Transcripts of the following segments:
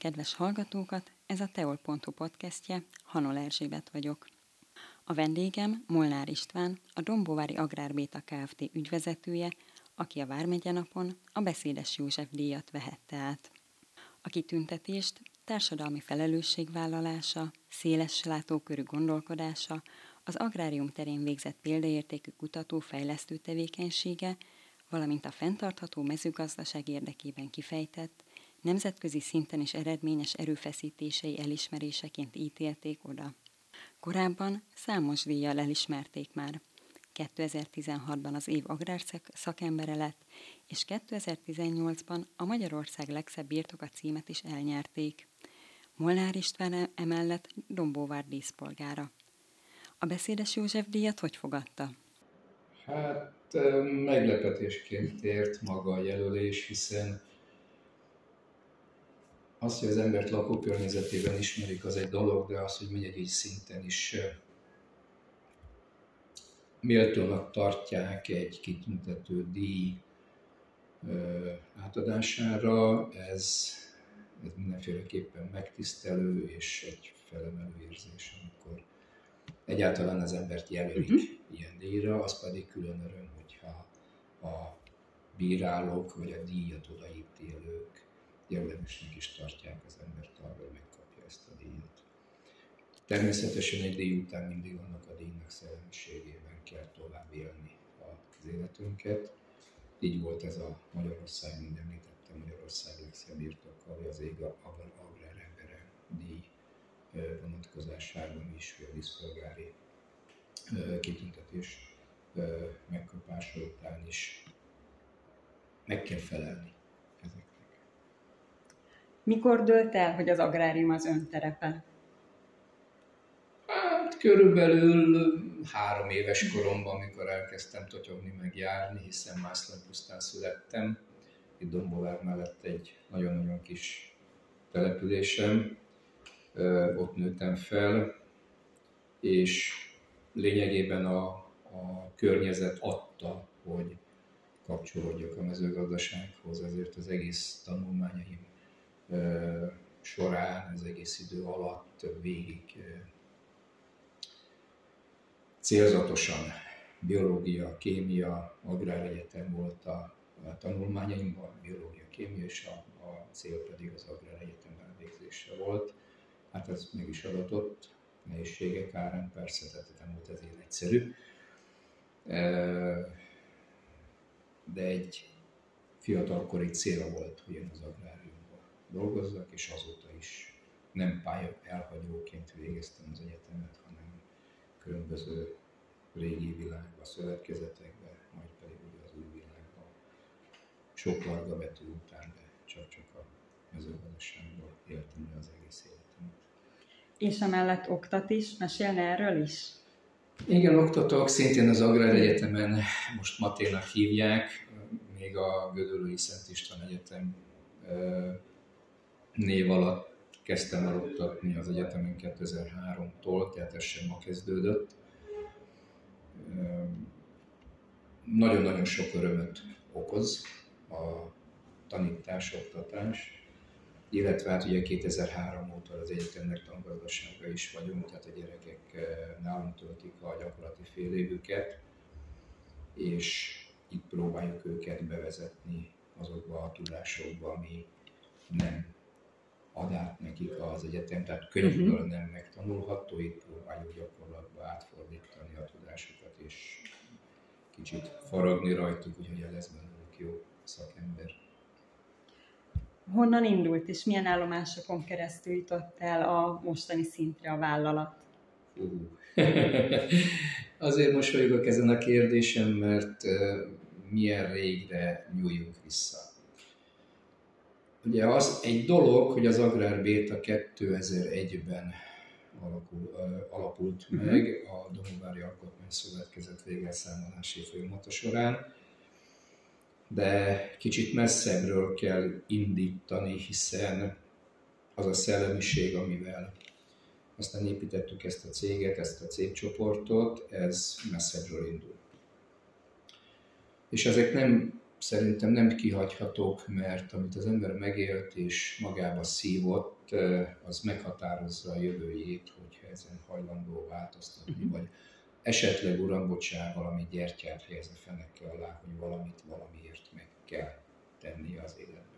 Kedves hallgatókat, ez a Teol.hu podcastje, Hanol Erzsébet vagyok. A vendégem Molnár István, a Dombóvári Agrárbéta Kft. ügyvezetője, aki a Vármegye a Beszédes József díjat vehette át. A kitüntetést társadalmi felelősségvállalása, széles látókörű gondolkodása, az agrárium terén végzett példaértékű kutató-fejlesztő tevékenysége, valamint a fenntartható mezőgazdaság érdekében kifejtett, nemzetközi szinten is eredményes erőfeszítései elismeréseként ítélték oda. Korábban számos díjjal elismerték már. 2016-ban az év agrár szakembere lett, és 2018-ban a Magyarország legszebb birtoka címet is elnyerték. Molnár István emellett Dombóvár díszpolgára. A beszédes József díjat hogy fogadta? Hát meglepetésként ért maga a jelölés, hiszen az, hogy az embert lakókörnyezetében ismerik, az egy dolog, de az, hogy megyegyi szinten is méltónak tartják egy kitüntető díj átadására, ez, ez mindenféleképpen megtisztelő és egy felemelő érzés, amikor egyáltalán az embert jelölik uh-huh. ilyen díjra, az pedig külön öröm, hogyha a bírálók vagy a díjat odaítélők jellemesnek is tartják az embert arra, hogy megkapja ezt a díjat. Természetesen egy díj után mindig annak a díjnak szellemiségében kell tovább élni az életünket. Így volt ez a Magyarország, mint említettem, Magyarország legszebb birtoka, az ég agrár embere díj vonatkozásában is, vagy a diszpolgári kitüntetés megkapása után is meg kell felelni. Mikor dölt el, hogy az agrárium az önterepe? Hát körülbelül három éves koromban, amikor elkezdtem totyogni meg járni, hiszen Mászló pusztán születtem. Itt Dombovár mellett egy nagyon-nagyon kis településem, ott nőttem fel, és lényegében a, a környezet adta, hogy kapcsolódjak a mezőgazdasághoz, ezért az egész tanulmányaim során, az egész idő alatt végig célzatosan biológia, kémia, agráregyetem volt a, tanulmányaimban, biológia, kémia, és a, a cél pedig az agráregyetem elvégzése volt hát ez meg is adatott, nehézségek árán, persze, tehát nem volt ezért egyszerű. De egy fiatalkori cél volt, hogy én az agráriumban dolgozzak, és azóta is nem pálya elhagyóként végeztem az egyetemet, hanem különböző régi világba, szövetkezetekbe, majd pedig ugye az új világba. Sok larga betű után, de csak-csak a mezőgazdaságban éltem az egész élet és emellett oktat is. Mesélne erről is? Igen, oktatok, szintén az Agrár Egyetemen, most Maténak hívják, még a Gödöllői Szent István Egyetem név alatt kezdtem el oktatni az egyetemen 2003-tól, tehát ez sem ma kezdődött. Nagyon-nagyon sok örömöt okoz a tanítás, oktatás illetve hát ugye 2003 óta az egyetemnek tangazdasága is vagyunk, tehát a gyerekek nálunk töltik a gyakorlati fél évüket, és itt próbáljuk őket bevezetni azokba a tudásokba, ami nem ad át nekik az egyetem, tehát könyvből uh-huh. nem megtanulható, itt próbáljuk gyakorlatba átfordítani a tudásokat, és kicsit faragni rajtuk, úgyhogy lesz belőlük jó szakember honnan indult, és milyen állomásokon keresztül jutott el a mostani szintre a vállalat? Uh. Azért mosolygok ezen a kérdésem, mert milyen régre nyúljunk vissza. Ugye az egy dolog, hogy az Agrárbéta 2001-ben alakul, alapult uh-huh. meg a Domovári Alkotmányszövetkezet végelszámolási folyamata során, de kicsit messzebbről kell indítani, hiszen az a szellemiség, amivel aztán építettük ezt a céget, ezt a cégcsoportot, ez messzebbről indul. És ezek nem szerintem nem kihagyhatók, mert amit az ember megélt és magába szívott, az meghatározza a jövőjét, hogyha ezen hajlandó változtatni, uh-huh. vagy esetleg uram, bocsá, valami gyertyát helyezve feneke alá, hogy valamit valamiért meg kell tenni az életben.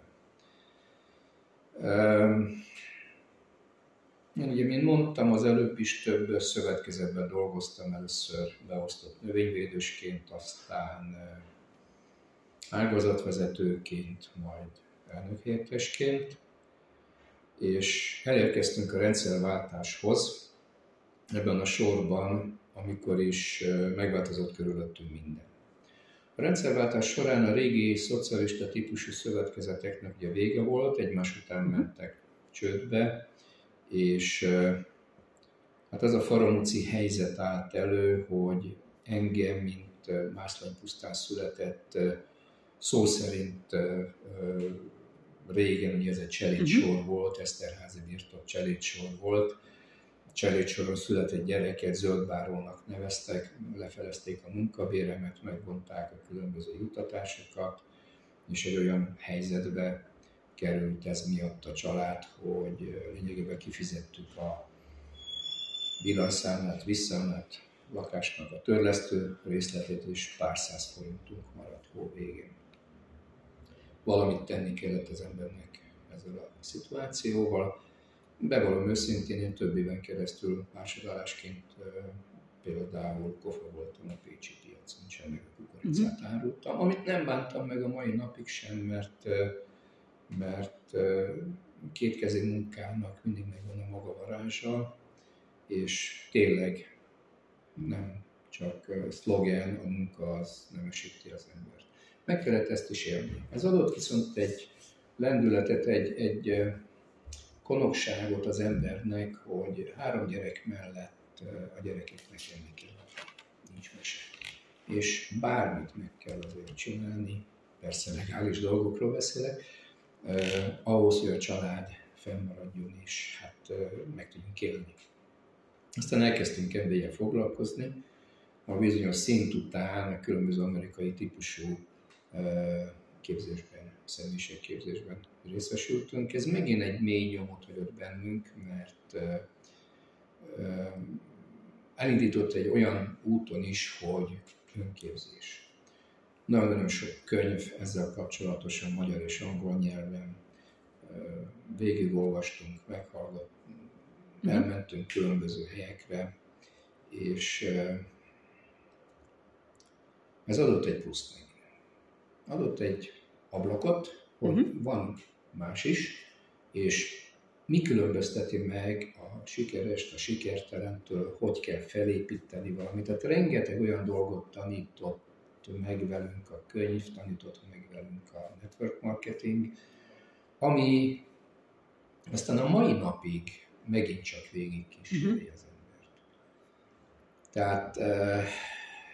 Én ugye, mint mondtam, az előbb is több szövetkezetben dolgoztam, először beosztott növényvédősként, aztán ágazatvezetőként, majd elnökhelyettesként, és elérkeztünk a rendszerváltáshoz, ebben a sorban, amikor is megváltozott körülöttünk minden. A rendszerváltás során a régi szocialista típusú szövetkezeteknek ugye vége volt, egymás után mentek csődbe, és hát az a faramúci helyzet állt elő, hogy engem, mint Mászlóny pusztán született, szó szerint régen ugye ez egy cselédsor uh-huh. volt, Eszterházi birtok cselédsor volt, cselédsoron született gyereket zöldbárónak neveztek, lefelezték a munkabéremet, megvonták a különböző juttatásokat, és egy olyan helyzetbe került ez miatt a család, hogy lényegében kifizettük a villanyszámlát, visszámlát, lakásnak a törlesztő részletét, és pár száz forintunk maradt hó végén. Valamit tenni kellett az embernek ezzel a szituációval, Bevallom őszintén, én több éven keresztül másodállásként például kofa voltam a Pécsi piacon, sem meg a kukoricát uh-huh. árultam, amit nem bántam meg a mai napig sem, mert, mert kétkezi munkának mindig megvan a maga varázsa, és tényleg nem csak szlogen, a munka az nem esíti az embert. Meg kellett ezt is élni. Ez adott viszont egy lendületet, egy, egy konokságot az embernek, hogy három gyerek mellett a gyerekeknek enni kell. Nincs mese. És bármit meg kell azért csinálni, persze legális dolgokról beszélek, eh, ahhoz, hogy a család fennmaradjon és hát eh, meg tudjunk élni. Aztán elkezdtünk ebben foglalkozni, a bizonyos szint után a különböző amerikai típusú képzésben, személyiségképzésben részesültünk. Ez megint egy mély nyomot hagyott bennünk, mert elindított egy olyan úton is, hogy önképzés. Nagyon-nagyon sok könyv ezzel kapcsolatosan magyar és angol nyelven végigolvastunk, meghallgattunk, mm. elmentünk különböző helyekre, és ez adott egy pluszt meg. Adott egy ablakot, hogy uh-huh. van más is, és mi különbözteti meg a sikerest a sikertelemtől, hogy kell felépíteni valamit. Tehát rengeteg olyan dolgot tanított meg velünk a könyv, tanított meg velünk a network marketing, ami aztán a mai napig megint csak végig kíséri uh-huh. az embert. Tehát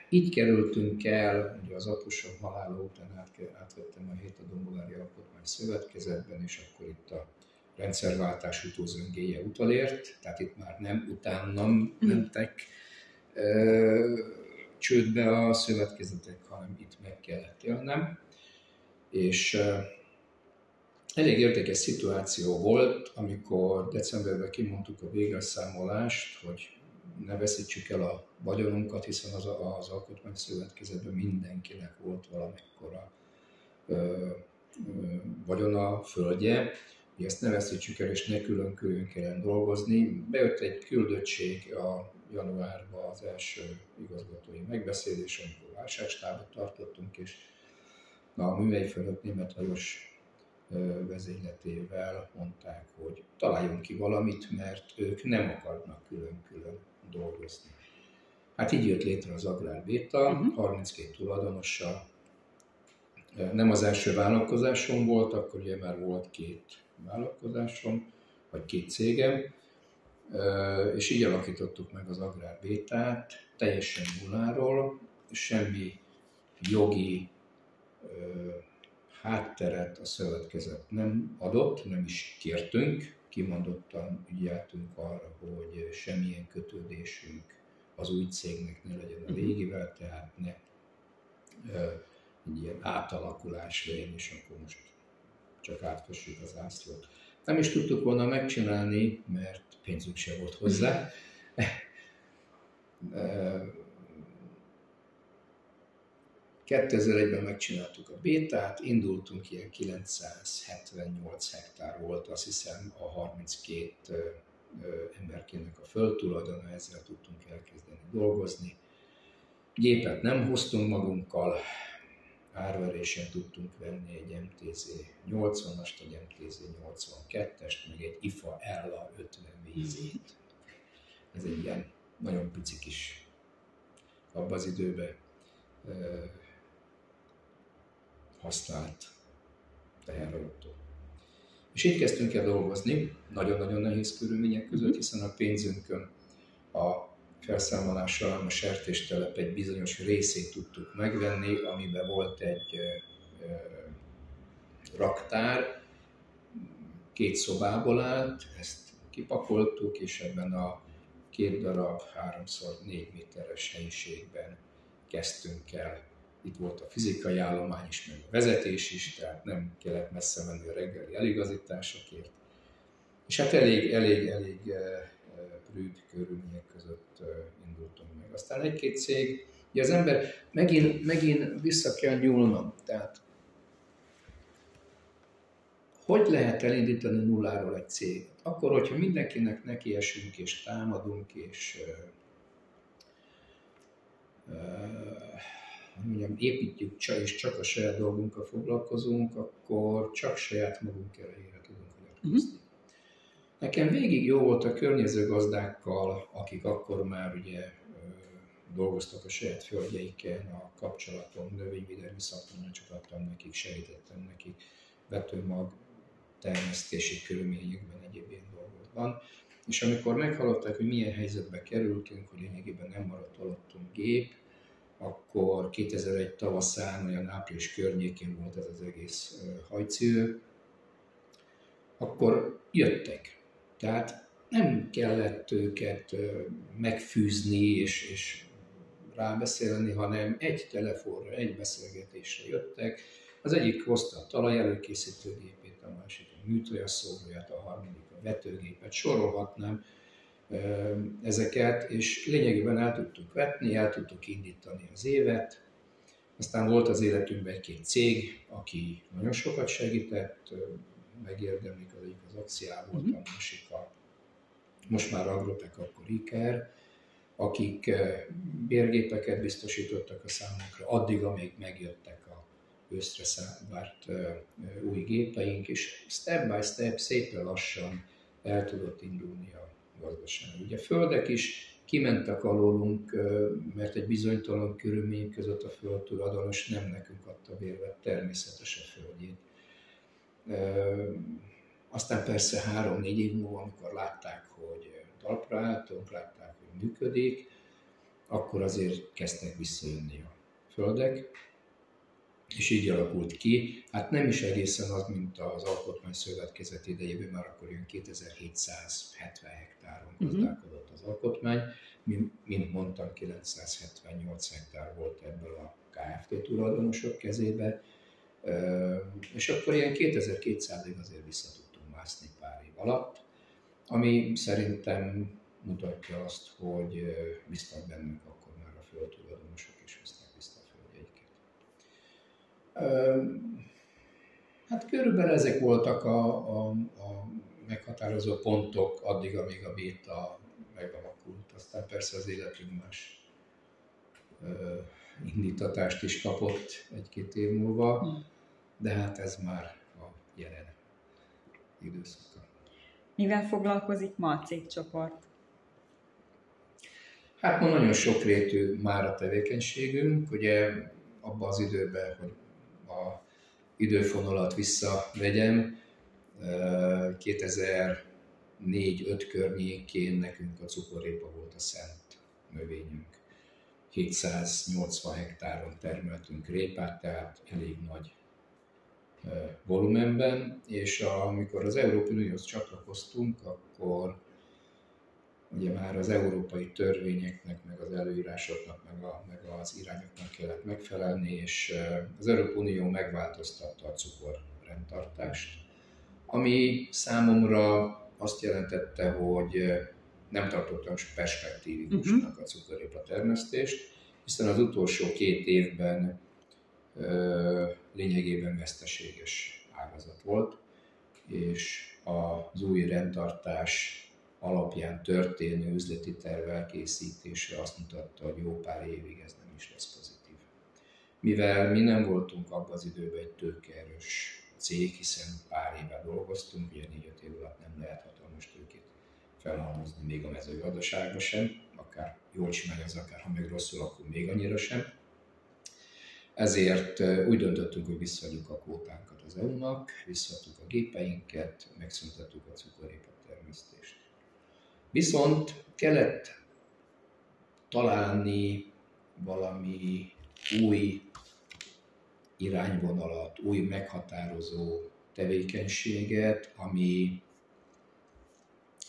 így kerültünk el, ugye az apusom halála után át, átvettem a hét a Dombolári Alkotmány Szövetkezetben, és akkor itt a rendszerváltás utózöngéje utalért, tehát itt már nem utánam mentek ö, csődbe a szövetkezetek, hanem itt meg kellett élnem. És ö, elég érdekes szituáció volt, amikor decemberben kimondtuk a végelszámolást, hogy ne veszítsük el a vagyonunkat, hiszen az, az alkotmányszövetkezetben mindenkinek volt valamekkora ö, ö, vagyona, földje, hogy ezt ne veszítsük el, és ne külön-külön kellene dolgozni. Bejött egy küldöttség a januárban az első igazgatói megbeszélés, amikor válságstábot tartottunk, és a művei fölött német Lajos vezényletével mondták, hogy találjunk ki valamit, mert ők nem akarnak külön-külön dolgozni. Hát így jött létre az Agrár Béta, uh-huh. 32 tulajdonossal. Nem az első vállalkozásom volt, akkor ugye már volt két vállalkozásom, vagy két cégem, és így alakítottuk meg az Agrár Bétát, teljesen nulláról, semmi jogi hátteret a szövetkezet nem adott, nem is kértünk, kimondottan ügyeltünk arra, hogy semmilyen kötődésünk az új cégnek ne legyen a régivel, tehát ne egy ilyen átalakulás legyen, és akkor most csak átfessük az ászlót. Nem is tudtuk volna megcsinálni, mert pénzünk se volt hozzá. 2001-ben megcsináltuk a bétát, indultunk, ilyen 978 hektár volt, azt hiszem a 32 emberkének a földtulajdona, ezzel tudtunk elkezdeni dolgozni. Gépet nem hoztunk magunkkal, árverésen tudtunk venni egy MTZ 80-ast, egy MTZ 82-est, meg egy IFA Ella 50 vízét. Ez egy ilyen nagyon pici kis abban az időben használt teherautó. És így kezdtünk el dolgozni, nagyon-nagyon nehéz körülmények között, mhm. hiszen a pénzünkön a felszámolással a sertéstelep egy bizonyos részét tudtuk megvenni, amiben volt egy raktár, két szobából állt, ezt kipakoltuk, és ebben a két darab, háromszor négy méteres helyiségben kezdtünk el itt volt a fizikai állomány is, meg a vezetés is, tehát nem kellett messze menni a reggeli eligazításokért. És hát elég, elég, elég prűd eh, körülmények között eh, indultunk meg. Aztán egy-két cég, ugye az ember megint, megint vissza kell nyúlnom, tehát hogy lehet elindítani nulláról egy céget? Akkor, hogyha mindenkinek nekiesünk és támadunk, és uh, mondjam, építjük csak és csak a saját dolgunkkal foglalkozunk, akkor csak saját magunk erejére tudunk hagyatkozni. Uh-huh. Nekem végig jó volt a környező gazdákkal, akik akkor már ugye dolgoztak a saját földjeiken, a kapcsolatom, növényvédelmi szaktanácsot adtam nekik, segítettem nekik, vetőmag termesztési körülményekben, egyéb ilyen dolgokban. És amikor meghallották, hogy milyen helyzetbe kerültünk, hogy lényegében nem maradt alattunk gép, akkor 2001 tavaszán, olyan április környékén volt ez az egész hajcő, akkor jöttek. Tehát nem kellett őket megfűzni és, és rábeszélni, hanem egy telefonra, egy beszélgetésre jöttek. Az egyik hozta a talajelőkészítőgépét, a másik a műtojaszszóróját, a harmadik a vetőgépet, sorolhatnám ezeket, és lényegében el tudtuk vetni, el tudtuk indítani az évet. Aztán volt az életünkben egy-két cég, aki nagyon sokat segített, megérdemlik, az egyik az Axiá volt, a másik a most már Agrotec, akkor Iker, akik bérgépeket biztosítottak a számunkra, addig, amíg megjöttek a őszre várt új gépeink, és step by step szépen lassan el tudott indulni a gazdaság. Ugye földek is kimentek alólunk, mert egy bizonytalan körülmény között a föld tulajdonos nem nekünk adta bérvet természetes a földjét. Aztán persze három-négy év múlva, amikor látták, hogy talpra álltunk, látták, hogy működik, akkor azért kezdtek visszajönni a földek, és így alakult ki. Hát nem is egészen az, mint az Alkotmány Szövetkezet idejében, mert akkor jön 2770 hektáron mhm. gazdálkodott az alkotmány, mint, mondtam, 978 hektár volt ebből a KFT tulajdonosok kezébe, és akkor ilyen 2200-ig azért vissza tudtunk mászni pár év alatt, ami szerintem mutatja azt, hogy biztos bennünk a földtulajdonosok is hozták vissza a földjeiket. Hát körülbelül ezek voltak a, a, a meghatározó pontok addig, amíg a béta megalakult. Aztán persze az életünk más indítatást is kapott egy-két év múlva, hmm. de hát ez már a jelen időszaka. Mivel foglalkozik ma a cégcsoport? Hát ma nagyon sokrétű már a tevékenységünk, ugye abban az időben, hogy a időfonalat visszavegyem, 2004-5 környékén nekünk a cukorépa volt a szent növényünk. 780 hektáron termeltünk répát, tehát elég nagy volumenben, és amikor az Európai Unióhoz csatlakoztunk, akkor ugye már az európai törvényeknek, meg az előírásoknak, meg, a, meg az irányoknak kellett megfelelni, és az Európai Unió megváltoztatta a cukorrendtartást, ami számomra azt jelentette, hogy nem tartottam perspektívikusnak uh-huh. a cukorépa termesztést, hiszen az utolsó két évben ö, lényegében veszteséges ágazat volt, és az új rendtartás alapján történő üzleti terv elkészítése azt mutatta, hogy jó pár évig ez nem is lesz pozitív. Mivel mi nem voltunk abban az időben egy tőkeerős cég, hiszen pár éve dolgoztunk, ugye négy-öt év alatt nem lehet hatalmas tőkét felhalmozni még a mezőgazdaságban sem, akár jól csinálja az, akár ha meg rosszul, akkor még annyira sem. Ezért úgy döntöttünk, hogy visszaadjuk a kvótánkat az EU-nak, visszaadtuk a gépeinket, megszüntettük a cukorépa termesztést. Viszont kellett találni valami új irányvonalat, új meghatározó tevékenységet, ami,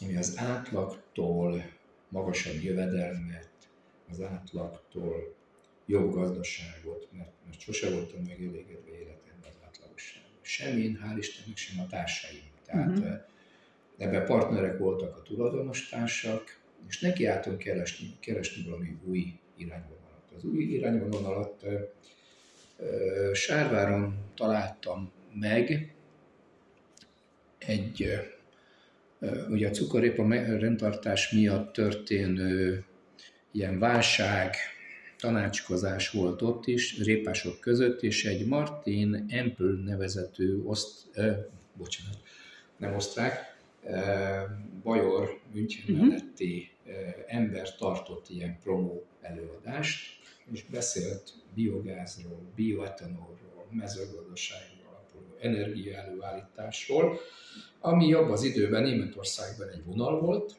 ami az átlagtól magasabb jövedelmet, az átlagtól jobb gazdaságot, mert, mert sose voltam megelégedve életemben az átlagosságban. Sem én, hál' Istennek, sem a társaim. Tehát uh-huh. Ebben partnerek voltak a tulajdonos társak, és nekiálltunk keresni, keresni valami új irányvonalat. Az új irányvonalat Sárváron találtam meg egy, ugye a cukorépa rendtartás miatt történő ilyen válság, tanácskozás volt ott is, répások között, és egy Martin Empel nevezetű oszt, eh, bocsánat, nem osztrák, Bajor München uh-huh. melletti ember tartott ilyen promó előadást, és beszélt biogázról, bioetanolról, mezőgazdaságról alapuló energiaelőállításról, ami abban az időben Németországban egy vonal volt,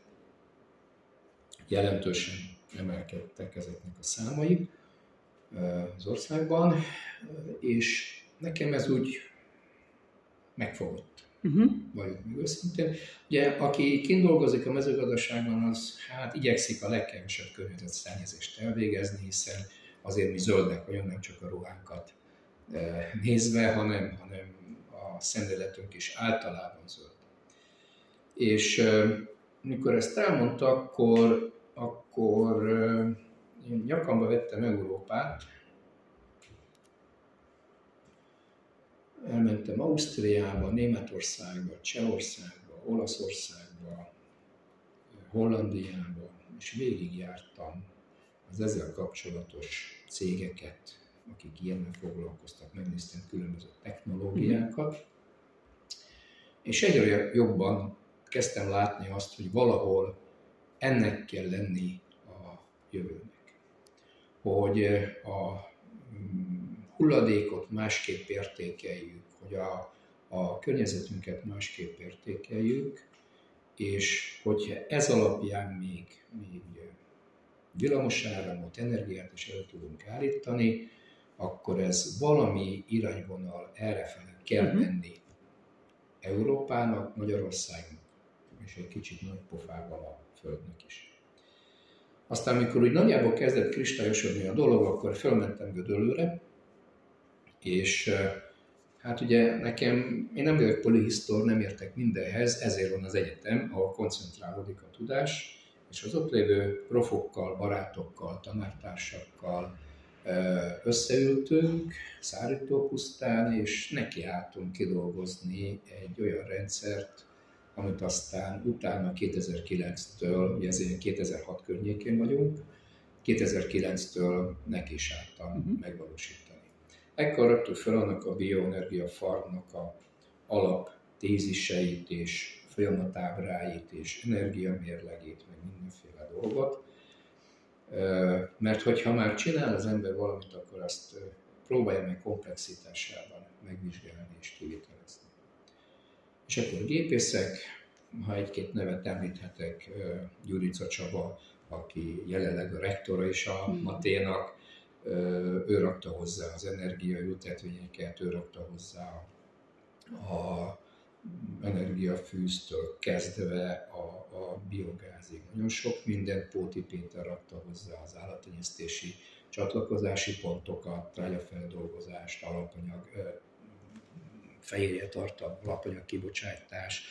jelentősen emelkedtek ezeknek a számai az országban, és nekem ez úgy megfogott. Uh-huh. Vagy őszintén. Ugye, aki kint dolgozik a mezőgazdaságban, az hát igyekszik a legkevesebb környezetszennyezést elvégezni, hiszen azért mi zöldek vagyunk, nem csak a ruhánkat nézve, hanem, hanem a szemléletünk is általában zöld. És mikor ezt elmondta, akkor akkor én nyakamba vettem Európát, elmentem Ausztriába, Németországba, Csehországba, Olaszországba, Hollandiába, és végigjártam az ezzel kapcsolatos cégeket, akik ilyennel foglalkoztak, megnéztem különböző technológiákat, és egyre jobban kezdtem látni azt, hogy valahol ennek kell lenni a jövőnek. Hogy a mm, hulladékot másképp értékeljük, hogy a, a környezetünket másképp értékeljük, és hogyha ez alapján még, még villamosáramot, energiát is el tudunk állítani, akkor ez valami irányvonal errefele kell uh-huh. menni Európának, Magyarországnak, és egy kicsit nagy pofával a Földnek is. Aztán, amikor úgy nagyjából kezdett kristályosodni a dolog, akkor fölmentem Gödöllőre, és hát ugye nekem, én nem vagyok polihisztor, nem értek mindenhez, ezért van az egyetem, ahol koncentrálódik a tudás, és az ott lévő profokkal, barátokkal, tanártársakkal összeültünk szárítópusztán, és nekiálltunk kidolgozni egy olyan rendszert, amit aztán utána 2009-től, ugye ezért 2006 környékén vagyunk, 2009-től neki is álltam uh-huh. megvalósítani. Ekkor raktuk fel annak a bioenergia farmnak a alap téziseit és folyamatábráit és energiamérlegét, meg mindenféle dolgot. Mert hogyha már csinál az ember valamit, akkor azt próbálja meg komplexitásában megvizsgálni és kivitelezni. És akkor gépészek, ha egy-két nevet említhetek, Gyurica Csaba, aki jelenleg a rektora is a hmm. Maténak, ő rakta hozzá az energiaültetvényeket, ő rakta hozzá a, energiafűztől kezdve a, a biogázig. Nagyon sok mindent Póti Péter adta hozzá az állattenyésztési csatlakozási pontokat, trágyafeldolgozást, alapanyag, fehérje tartalmú alapanyag kibocsátás,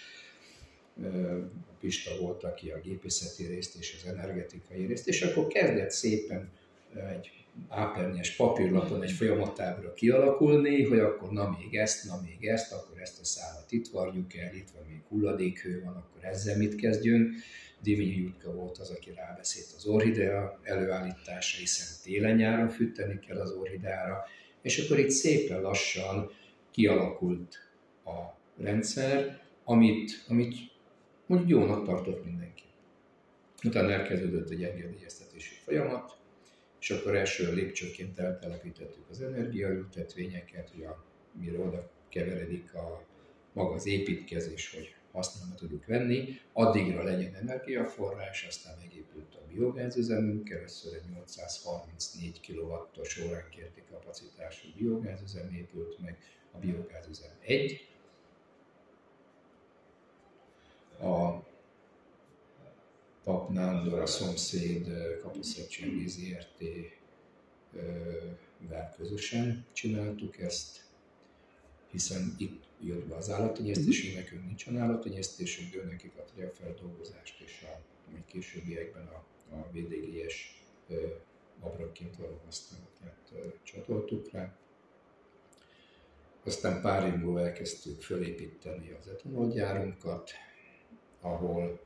Pista volt, aki a gépészeti részt és az energetikai részt, és akkor kezdett szépen egy ápernyes papírlapon egy folyamatábra kialakulni, hogy akkor na még ezt, na még ezt, akkor ezt a szálat itt varjuk el, itt van még hulladékhő van, akkor ezzel mit kezdjünk. Divinyi Jutka volt az, aki rábeszélt az orhidea előállítása, hiszen télen-nyáron fűteni kell az orhideára, és akkor itt szépen lassan kialakult a rendszer, amit, amit mondjuk jónak tartott mindenki. Utána elkezdődött egy engedélyeztetési folyamat, és akkor első lépcsőként eltelepítettük az energiaültetvényeket, a, mire oda keveredik a maga az építkezés, hogy használni tudjuk venni, addigra legyen energiaforrás, aztán megépült a biogázüzemünk, először egy 834 kW-os óránkénti kapacitású biogázüzem épült meg, a biogázüzem 1. A Pap Nándor, a szomszéd Kapuszegység ZRT-vel közösen csináltuk ezt, hiszen itt jött be az állattenyésztés, mm-hmm. nekünk nincsen állattenyésztésünk, de nekik a feldolgozást és a még későbbiekben a, a VDGS abrakként való használatát csatoltuk rá. Aztán pár év múlva elkezdtük fölépíteni az etanolgyárunkat, ahol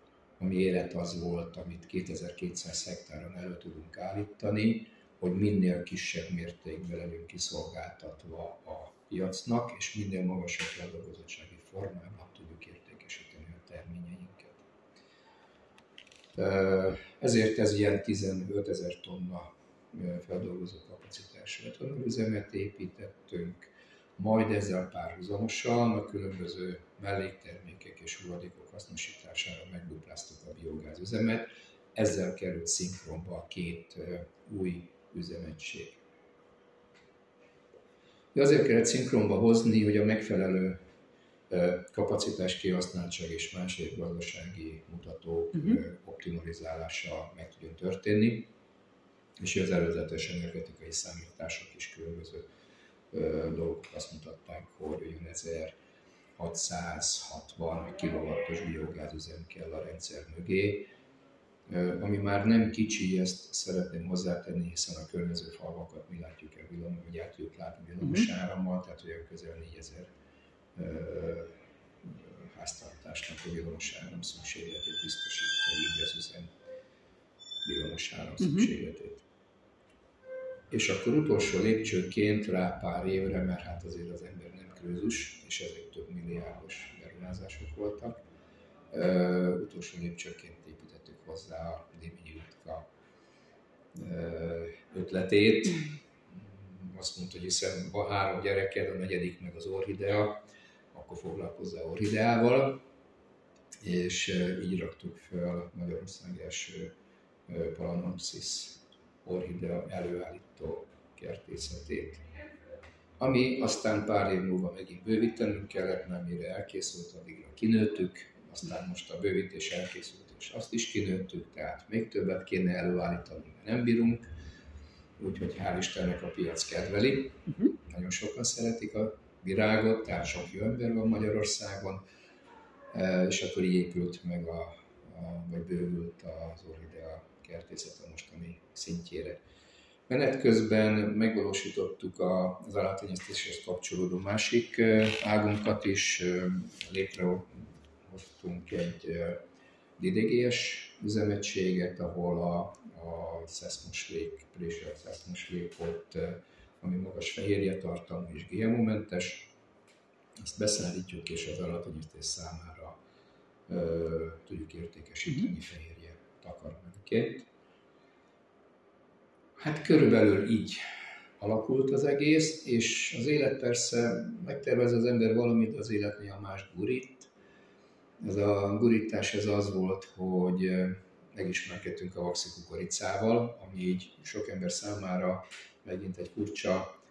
a méret az volt, amit 2200 hektáron elő tudunk állítani, hogy minél kisebb mértékben legyünk kiszolgáltatva a piacnak, és minél magasabb feldolgozottsági formában tudjuk értékesíteni a terményeinket. Ezért ez ilyen 15 ezer tonna feldolgozó kapacitású etanolüzemet építettünk, majd ezzel párhuzamosan a különböző melléktermékek és hulladékok hasznosítására megdupláztuk a biogázüzemet. Ezzel került szinkronba a két új üzemegység. Azért kellett szinkronba hozni, hogy a megfelelő kapacitás kihasználtság és más gazdasági mutatók uh-huh. optimalizálása meg tudjon történni, és az előzetes energetikai számítások is különböző dolgok azt mutatták, hogy olyan 1660 kW-os biogázüzem kell a rendszer mögé, ami már nem kicsi, ezt szeretném hozzátenni, hiszen a környező falvakat mi látjuk el villamos, vagy át tudjuk látni villamos uh-huh. árammal, tehát olyan közel 4000 háztartásnak a villamos áram szükségletét biztosítja, így az üzem villamos áram uh-huh. szükségletét. És akkor utolsó lépcsőként rá pár évre, mert hát azért az ember krőzus, és ezek több milliárdos beruházások voltak, uh, utolsó lépcsőként építettük hozzá a Déményi Utka uh, ötletét. Azt mondta, hogy hiszen van három gyereked, a negyedik meg az orhidea, akkor foglalkozzál orhideával, és uh, így raktuk fel Magyarország első Palanopsis orhidea előállító kertészetét. Ami aztán pár év múlva megint bővítenünk kellett, mert mire elkészült, addigra kinőttük, aztán most a bővítés elkészült, és azt is kinőttük, tehát még többet kéne előállítani, mert nem bírunk, úgyhogy hál' Istennek a piac kedveli. Uh-huh. Nagyon sokan szeretik a virágot, tehát sok jó ember van Magyarországon, e, és akkor így épült meg, a, a, vagy bővült az orhidea kertészet a mostani szintjére. Menet közben megvalósítottuk az állattenyésztéshez kapcsolódó másik águnkat is, létrehoztunk egy DDGS üzemegységet, ahol a, a szeszmoslék, pressure szeszmoslék volt, ami magas fehérje tartalmú és GMO-mentes. Ezt beszállítjuk, és az állattenyésztés számára ö, tudjuk értékesíteni mm-hmm. fehérje takarmányként. Hát körülbelül így alakult az egész, és az élet persze megtervez az ember valamit, az élet néha más gurít. Ez a gurítás ez az volt, hogy megismerkedtünk a vaxi kukoricával, ami így sok ember számára megint egy furcsa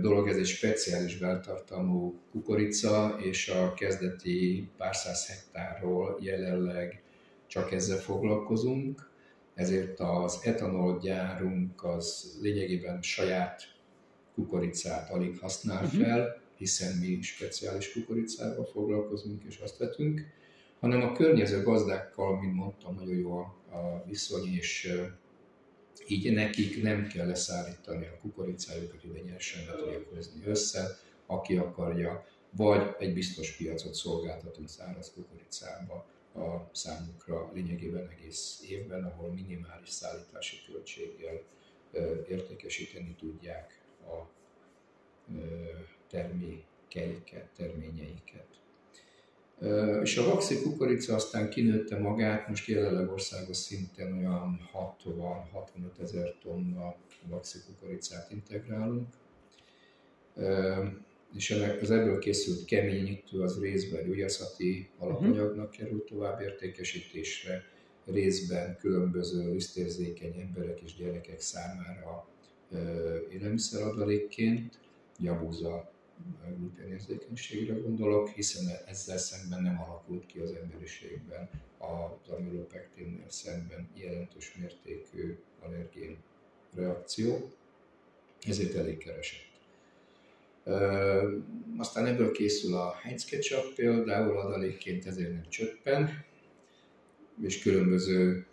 dolog, ez egy speciális beltartalmú kukorica, és a kezdeti pár száz hektárról jelenleg csak ezzel foglalkozunk, ezért az etanol gyárunk az lényegében saját kukoricát alig használ mhm. fel, hiszen mi speciális kukoricával foglalkozunk és azt vetünk, hanem a környező gazdákkal, mint mondtam, nagyon jó a viszony, és így nekik nem kell leszállítani a kukoricájukat, hogy nyersen be tudják hozni össze, aki akarja, vagy egy biztos piacot szolgáltatunk száraz kukoricába a számukra lényegében egész évben, ahol minimális szállítási költséggel értékesíteni tudják a termékeiket, terményeiket. És a vaxi kukorica aztán kinőtte magát, most jelenleg országos szinten olyan 60-65 ezer tonna vaxi kukoricát integrálunk. És az ebből készült keményítő az részben gyógyászati alapanyagnak került tovább értékesítésre, részben különböző lisztérzékeny emberek és gyerekek számára élelmiszeradalékként, jabúza gluténérzékenységre gondolok, hiszen ezzel szemben nem alakult ki az emberiségben az amilopektinnel szemben jelentős mértékű allergén reakció, ezért elég keresett. Aztán ebből készül a Heinz ketchup például adalékként ezért nem csöppen, és különböző,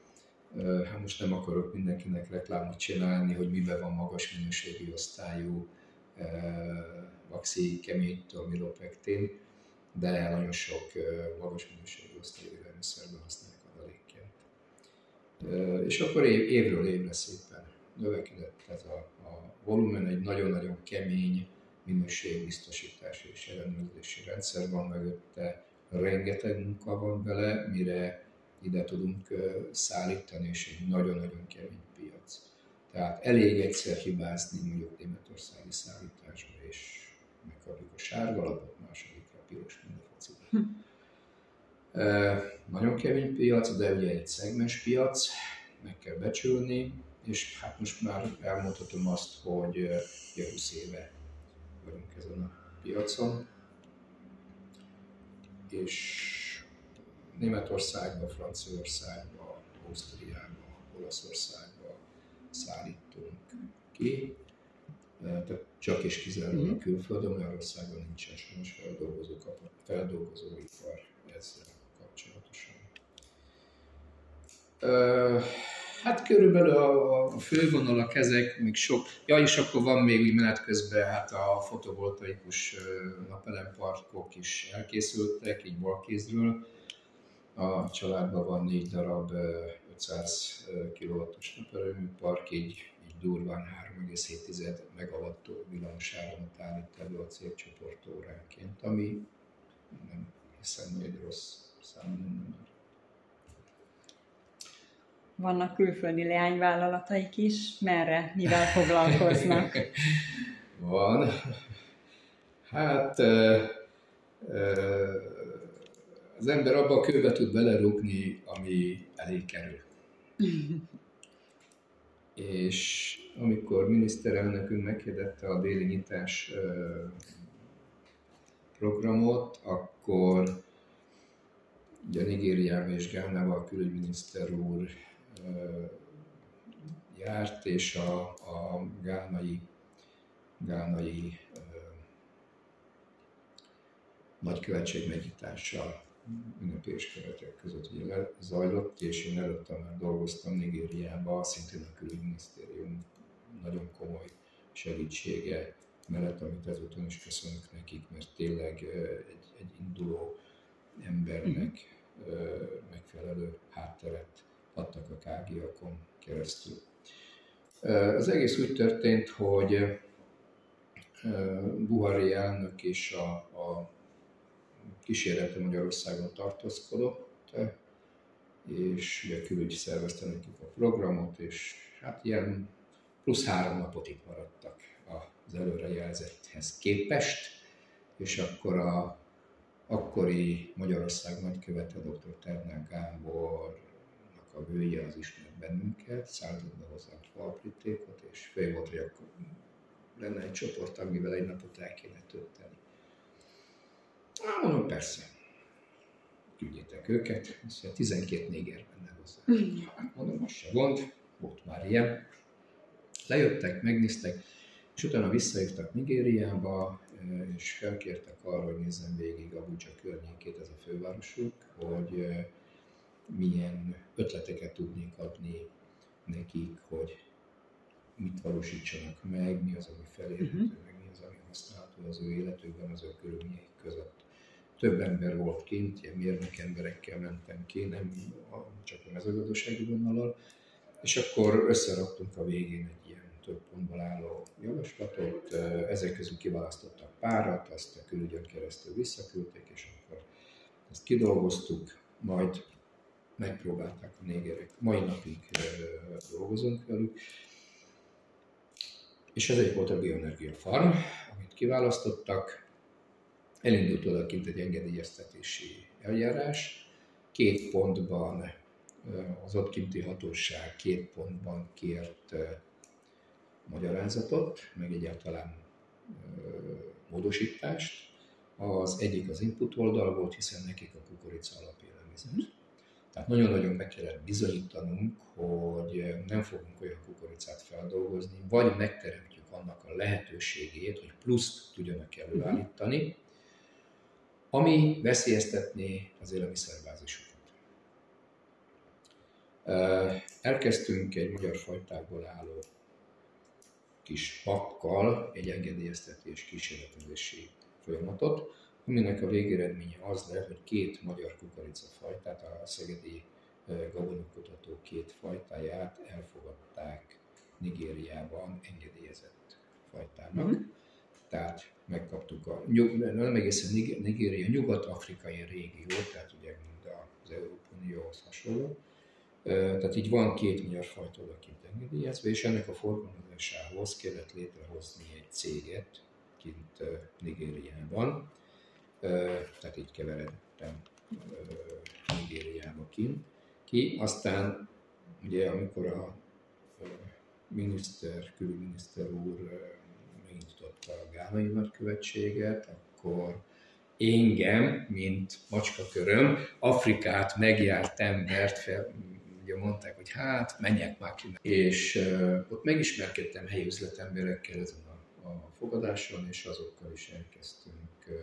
hát most nem akarok mindenkinek reklámot csinálni, hogy miben van magas minőségű osztályú maxi keménytől milopektin, de nagyon sok magas minőségű osztályú élelmiszerben használják adalékként. És akkor év, évről évre szépen növekedett ez a, a volumen, egy nagyon-nagyon kemény minőségbiztosítási és ellenőrzési rendszer van mögötte, rengeteg munka van vele, mire ide tudunk szállítani, és egy nagyon-nagyon kemény piac. Tehát elég egyszer hibázni mondjuk németországi szállításba, és megkapjuk a sárga lapot, másodikra a piros, mint a. E, nagyon kemény piac, de ugye egy szegmes piac, meg kell becsülni, és hát most már elmondhatom azt, hogy ugye 20 éve vagyunk ezen a piacon, és Németországba, Franciaországba, Ausztriába, Olaszországba szállítunk ki, tehát csak és kizárólag mm. külföldön, Magyarországon nincsen sajnos feldolgozó, feldolgozóipar ezzel kapcsolatosan. Hát körülbelül a, a fővonalak ezek, még sok, ja és akkor van még úgy menet közben, hát a fotovoltaikus napelemparkok is elkészültek, így balkézről. A családban van négy darab 500 kW-os napelempark, így durván 3,7 megawattól villamosáramot állít elő a célcsoport óránként, ami nem hiszem, hogy rossz szám már. Vannak külföldi leányvállalataik is, merre, mivel foglalkoznak? Van. Hát az ember abba a kőbe tud belerúgni, ami elég kerül. és amikor miniszterelnökünk meghirdette a déli nyitás programot, akkor ugye Nigériában és Gánában a külügyminiszter úr járt, és a, a gánai, gánai nagykövetség megnyitása ünnepés keretek között ugye zajlott, és én előtte már dolgoztam Nigériában, szintén a külügyminisztérium nagyon komoly segítsége mellett, amit ezúton is köszönök nekik, mert tényleg egy, egy induló embernek megfelelő hátteret adtak a kágiakon keresztül. Az egész úgy történt, hogy Buhari elnök és a, a kísérlete Magyarországon tartózkodott, és ugye külügy szervezte nekik a programot, és hát ilyen plusz három napot itt maradtak az előrejelzetthez képest, és akkor a akkori Magyarország nagykövete dr. Ternák Gábornak a vője az ismert bennünket, szállított be hozzánk falprítékot, és fél volt, hogy akkor lenne egy csoport, amivel egy napot el kéne tölteni. Hát mondom, persze. Küldjétek őket. Mondja, 12 néger benne hozzá. Hát mondom, az se gond, volt már ilyen. Lejöttek, megnéztek, és utána visszahívtak Nigériába, és felkértek arra, hogy nézzem végig Abuja környékét, ez a fővárosuk, hogy milyen ötleteket tudnék adni nekik, hogy mit valósítsanak meg, mi az, ami felérhető, uh-huh. meg mi az, ami használható az ő életükben, az ő körülmények között. Több ember volt kint, ilyen mérnök emberekkel mentem ki, nem csak a mezőgazdasági vonalal, és akkor összeraktunk a végén egy ilyen több pontból álló javaslatot, ezek közül kiválasztottak párat, azt a külügyön keresztül visszaküldték, és akkor ezt kidolgoztuk, majd megpróbálták a négerek. Mai napig dolgozunk velük. És ez egy volt a Bioenergia Farm, amit kiválasztottak. Elindult odakint egy engedélyeztetési eljárás. Két pontban az ott kinti hatóság két pontban kért magyarázatot, meg egyáltalán módosítást. Az egyik az input oldal volt, hiszen nekik a kukorica alapélelmiszer. Tehát nagyon-nagyon meg kellett bizonyítanunk, hogy nem fogunk olyan kukoricát feldolgozni, vagy megteremtjük annak a lehetőségét, hogy pluszt tudjanak előállítani, ami veszélyeztetné az élelmiszerbázisukat. Elkezdtünk egy magyar fajtából álló kis pakkal egy engedélyeztetés kísérletezési folyamatot, aminek a végeredménye az lett, hogy két magyar kukoricafajtát, a szegedi gabonakutató két fajtáját elfogadták Nigériában engedélyezett fajtának. Mm-hmm. Tehát megkaptuk a, nem egészen Nigéria, nyugat-afrikai régió, tehát ugye mind az Európai Unióhoz hasonló. Tehát így van két magyar fajta odakint engedélyezve, és ennek a forgalmazásához kellett létrehozni egy céget kint Nigériában, tehát így keveredtem Nigériába ki. ki. Aztán ugye amikor a miniszter, külügyminiszter úr megnyitotta a gánai nagykövetséget, akkor engem, mint macskaköröm, Afrikát megjárt embert fel, ugye mondták, hogy hát menjek már ki. És uh, ott megismerkedtem helyi üzletemberekkel ezen a, a fogadáson, és azokkal is elkezdtünk uh,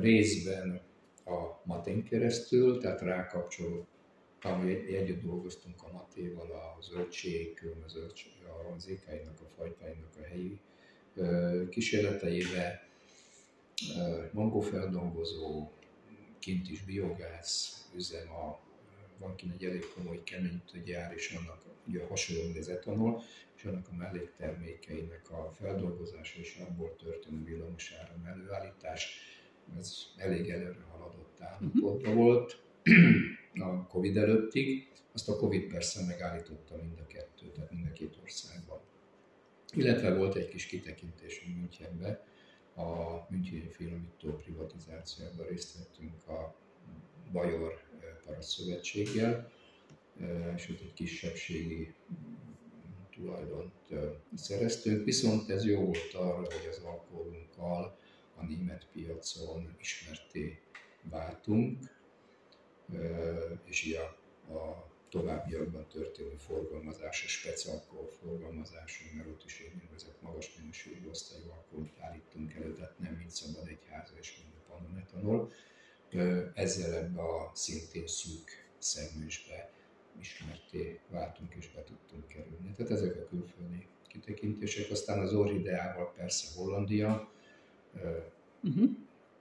részben a Matén keresztül, tehát rákapcsolódtam, együtt dolgoztunk a Matéval, a zöldség, zöldség, a zékáinak, a fajtáinak a helyi kísérleteibe, mangófeldolgozó, kint is biogáz üzem, a, van kint egy elég komoly keményítőgyár, és annak ugye hasonló, mint az etanol, és annak a melléktermékeinek a feldolgozása és abból történő villamosáram előállítás, ez elég előre haladott állapotban uh-huh. volt a Covid előttig, azt a Covid persze megállította mind a kettőt, tehát mind a két országban. Illetve volt egy kis kitekintés Münchenbe, a Müncheni Filamító privatizációban részt vettünk a Bajor eh, Paraszszövetséggel, eh, és ott egy kisebbségi tulajdont eh, szereztünk, viszont ez jó volt arra, hogy az alkoholunkkal a német piacon ismerté váltunk, és így a, a továbbiakban történő forgalmazás, a specialkohol forgalmazás, mert ott is úgynevezett magas minőségű osztályú alkoholt állítunk elő, tehát nem mint szabad egy háza és mind a panometanol. Ezzel ebbe a szintén szűk szegmensbe ismerté váltunk és be tudtunk kerülni. Tehát ezek a külföldi kitekintések. Aztán az orhideával persze Hollandia, uh-huh.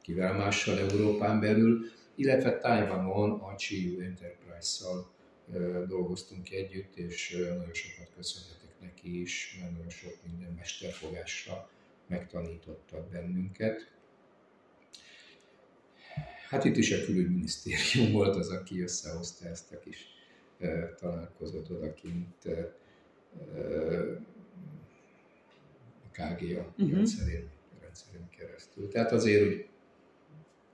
kivel mással Európán belül, illetve Taiwanon a Chiyu Enterprise-szal dolgoztunk együtt, és nagyon sokat köszönhetek neki is, mert nagyon sok minden mesterfogásra megtanítottak bennünket. Hát itt is a külügyminisztérium volt az, aki összehozta ezt a kis találkozót odakint a KGA uh-huh. rendszerén rendszerén keresztül. Tehát azért, hogy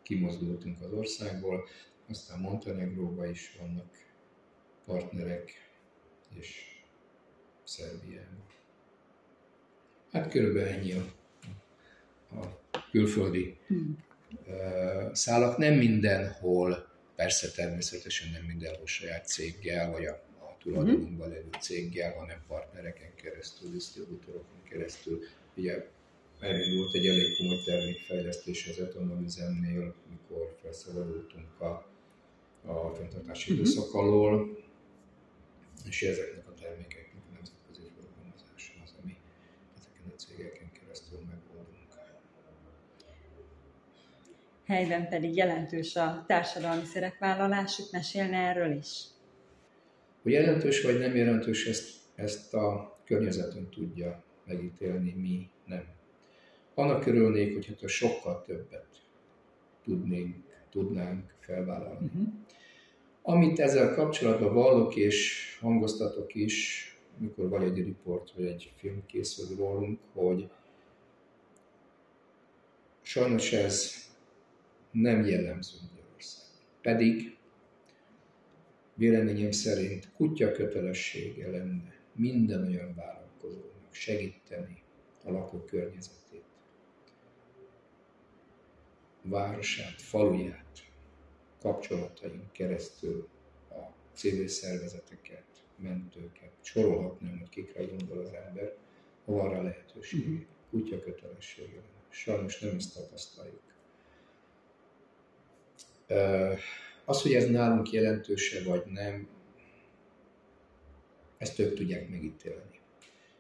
kimozdultunk az országból, aztán Montenegróban is vannak partnerek, és Szerbiában. Hát körülbelül ennyi a, a külföldi hmm. szálak. Nem mindenhol, persze természetesen nem mindenhol saját céggel, vagy a, a tulajdonunkban levő céggel, hanem partnereken keresztül, disztribútorokon keresztül. Ugye elindult egy elég komoly termékfejlesztés az etanolüzemnél, mikor felszabadultunk a, a fenntartási uh-huh. időszak alól, és ezeknek a termékeknek a nemzetközi forgalmazása az, ami ezeken a cégeken keresztül megoldunk. Helyben pedig jelentős a társadalmi szerepvállalásuk, mesélne erről is? Hogy jelentős vagy nem jelentős, ezt, ezt a környezetünk tudja megítélni, mi nem. Annak örülnék, hogy hát sokkal többet tudnénk, tudnánk felvállalni. Uh-huh. Amit ezzel kapcsolatban vallok és hangoztatok is, mikor vagy egy riport, vagy egy film készül rólunk, hogy sajnos ez nem jellemző Magyarország. Pedig véleményem szerint kutya kötelessége lenne minden olyan vállalkozónak segíteni a lakókörnyezetét, városát, faluját, kapcsolataink keresztül a civil szervezeteket, mentőket, sorolhatnám, hogy kikre gondol az ember, ha van rá lehetőség. Mhm. Kutya kötelessége. Sajnos nem ezt tapasztaljuk. Az, hogy ez nálunk jelentőse vagy nem, ezt több tudják megítélni.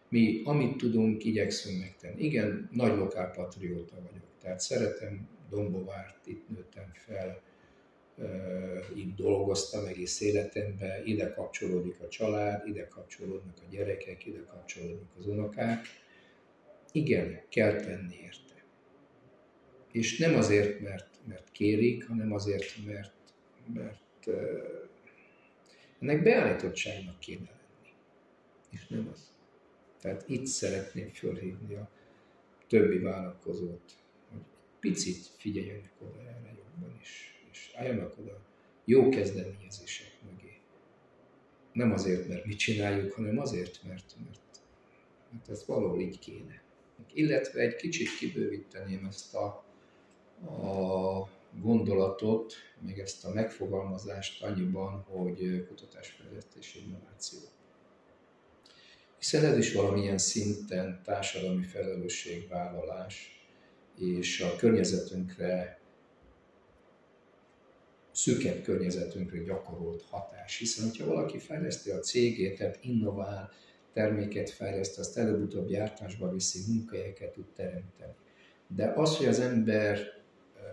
Mi, amit tudunk, igyekszünk megtenni. Igen, nagy lokálpatrióta vagyok, tehát szeretem Dombovárt, itt nőttem fel, itt dolgoztam egész életemben, ide kapcsolódik a család, ide kapcsolódnak a gyerekek, ide kapcsolódnak az unokák. Igen, kell tenni érte. És nem azért, mert, mert kérik, hanem azért, mert, mert ennek beállítottságnak kéne lenni. És nem az. Tehát itt szeretném fölhívni a többi vállalkozót, picit figyeljenek oda erre jobban is és álljanak oda jó kezdeményezések mögé. Nem azért, mert mit csináljuk, hanem azért, mert, mert, mert ez valahol így kéne. Illetve egy kicsit kibővíteném ezt a, a gondolatot, még ezt a megfogalmazást annyiban, hogy kutatásfejlesztés innováció. Hiszen ez is valamilyen szinten társadalmi felelősségvállalás, és a környezetünkre szűkebb környezetünkre gyakorolt hatás. Hiszen, ha valaki fejleszti a cégét, tehát innovál, terméket fejleszt, azt előbb-utóbb gyártásba viszi, munkahelyeket tud teremteni. De az, hogy az ember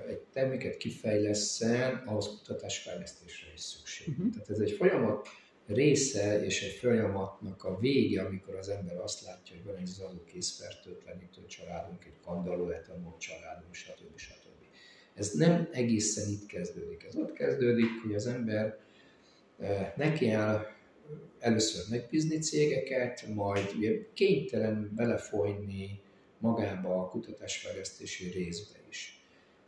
egy terméket kifejleszen, ahhoz kutatásfejlesztésre is szükség. Uh-huh. Tehát ez egy folyamat része és egy folyamatnak a vége, amikor az ember azt látja, hogy van egy zaló készfertőtlenítő családunk, egy kandalló etanol családunk, stb. stb. Ez nem egészen itt kezdődik. Ez ott kezdődik, hogy az ember eh, neki áll először megbízni cégeket, majd kénytelen belefolyni magába a kutatásfejlesztési részbe is.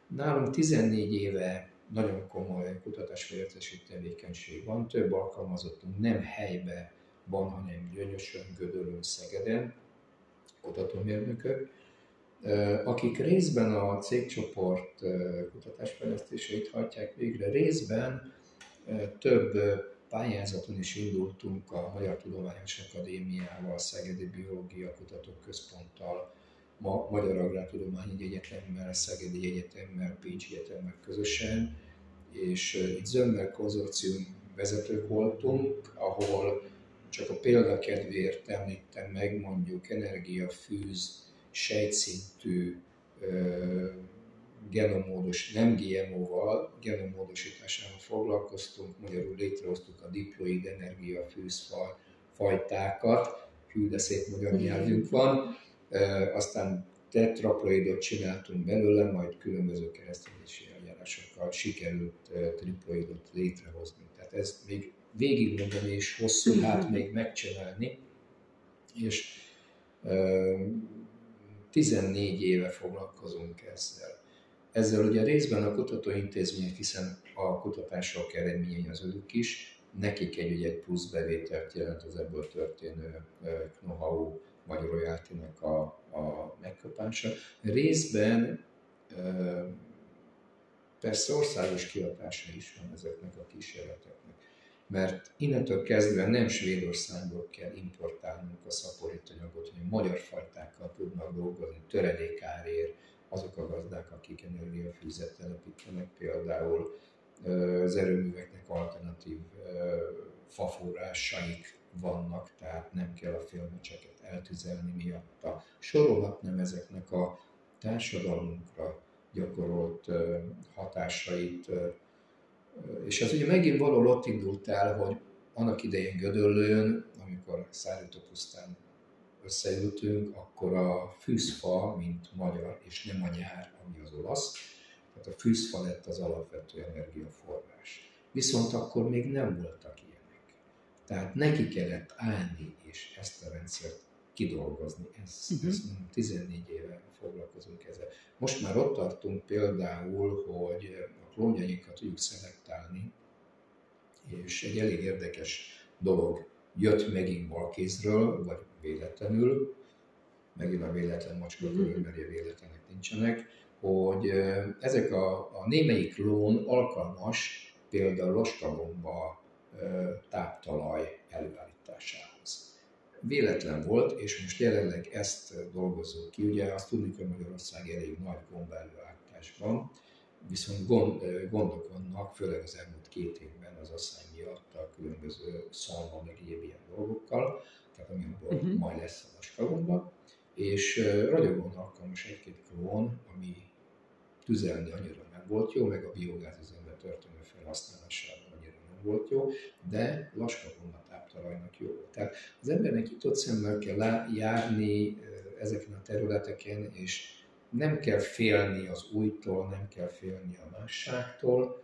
Nálunk 14 éve nagyon komoly kutatásfejlesztési tevékenység van, több alkalmazottunk nem helybe van, hanem Gyöngyösön, Gödöllön, Szegeden, kutatómérnökök, akik részben a cégcsoport kutatásfejlesztéseit hajtják végre, részben több pályázaton is indultunk a Magyar Tudományos Akadémiával, Szegedi Biológia Kutatóközponttal, Magyar Agrártudományi Egyetemmel, Szegedi Egyetemmel, Pécsi Egyetemmel közösen, és itt Zömmel konzorcium vezetők voltunk, ahol csak a példa kedvéért említem meg mondjuk energiafűz, sejtszintű genomódos, nem GMO-val, genommódosításával foglalkoztunk, magyarul létrehoztuk a diploid energia fűzfaj fajtákat, hű, de szép magyar nyelvünk van, aztán tetraploidot csináltunk belőle, majd különböző keresztényési eljárásokkal sikerült triploidot létrehozni. Tehát ez még végigmondani és hosszú, hát még megcsinálni, és 14 éve foglalkozunk ezzel. Ezzel ugye részben a kutatóintézmények, hiszen a kutatások eredményei az ők is, nekik egy, egy plusz bevételt jelent az ebből történő know-how vagy royalty a, a megkapása. Részben persze országos kiadása is van ezeknek a kísérleteknek. Mert innentől kezdve nem Svédországból kell importálnunk a szaporítanyagot, hogy magyar fajtákkal tudnak dolgozni, töredékárért, azok a gazdák, akik energiafűzet telepítenek például, az erőműveknek alternatív faforrásaik vannak, tehát nem kell a félmecseket eltüzelni miatta. Sorolhatnám ezeknek a társadalmunkra gyakorolt hatásait, és ez ugye megint valahol ott indult el, hogy annak idején Gödöllőn, amikor pusztán összeültünk, akkor a fűzfa, mint magyar, és nem a nyár, ami az olasz, tehát a fűzfa lett az alapvető energiaforrás. Viszont akkor még nem voltak. Tehát neki kellett állni, és ezt a rendszert kidolgozni. Ez, uh-huh. ez 14 éve foglalkozunk ezzel. Most már ott tartunk például, hogy a klónjainkat tudjuk szelektálni, és egy elég érdekes dolog jött megint balkézről, vagy véletlenül, megint a véletlen macska körülbelül véletlenek nincsenek, hogy ezek a, a némelyik klón alkalmas például lostabomba táptalaj előállításához. Véletlen volt, és most jelenleg ezt dolgozunk ki. Ugye azt tudni, hogy Magyarország elég nagy gomba előállításban, viszont gond, gondok vannak, főleg az elmúlt két évben az asszály miatt a különböző szalma, meg ilyen dolgokkal, tehát ami abból uh-huh. majd lesz a vaskagomba, és ragyogón alkalmas egy-két klón, ami tüzelni annyira nem volt jó, meg a biogáz üzembe történő nem volt jó, de laskagomba táptalajnak jó. Tehát az embernek nyitott szemmel kell járni ezeken a területeken, és nem kell félni az újtól, nem kell félni a másságtól,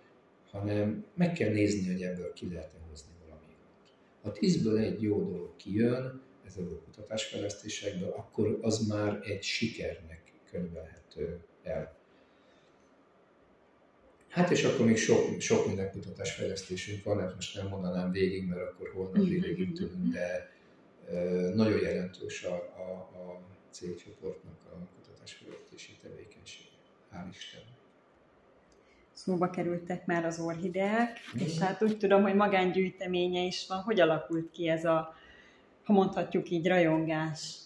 hanem meg kell nézni, hogy ebből ki lehet hozni valamit. Ha tízből egy jó dolog kijön, ezekből a kutatásfejlesztésekből, akkor az már egy sikernek könyvelhető el. Hát és akkor még sok, sok minden kutatásfejlesztésünk van, hát most nem mondanám végig, mert akkor holnap végig ütünk, de nagyon jelentős a, a, a cégcsoportnak a kutatásfejlesztési tevékenysége. Hál' Istennek szóba kerültek már az orhideák, mm. és hát úgy tudom, hogy magángyűjteménye is van. Hogy alakult ki ez a, ha mondhatjuk így, rajongás?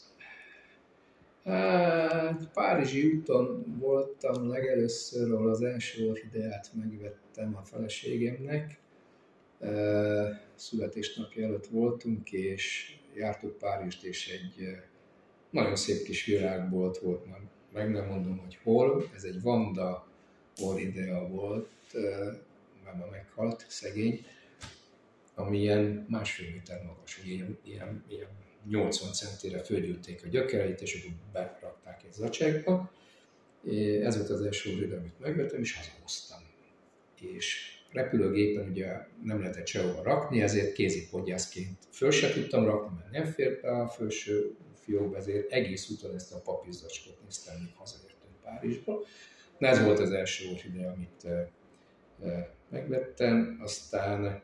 Hát, Párizsi úton voltam legelőször, ahol az első orhideát megvettem a feleségemnek. Születésnapja előtt voltunk, és jártuk Párizst, és egy nagyon szép kis virágbolt volt, meg nem mondom, hogy hol. Ez egy Vanda orhidea volt, már ma meghalt, szegény, ami ilyen másfél méter magas, ilyen, ilyen, ilyen 80 centire fölgyűlték a gyökereit, és akkor berakták egy zacsákba. Ez volt az első orhidea, amit megvettem, és hazahoztam. És repülőgépen ugye nem lehetett sehova rakni, ezért kézi podgyászként föl se tudtam rakni, mert nem fért be a felső fiókba, ezért egész úton ezt a papírzacskot néztem, míg hazaértünk Párizsba. Na ez volt az első orchidea, amit megvettem, aztán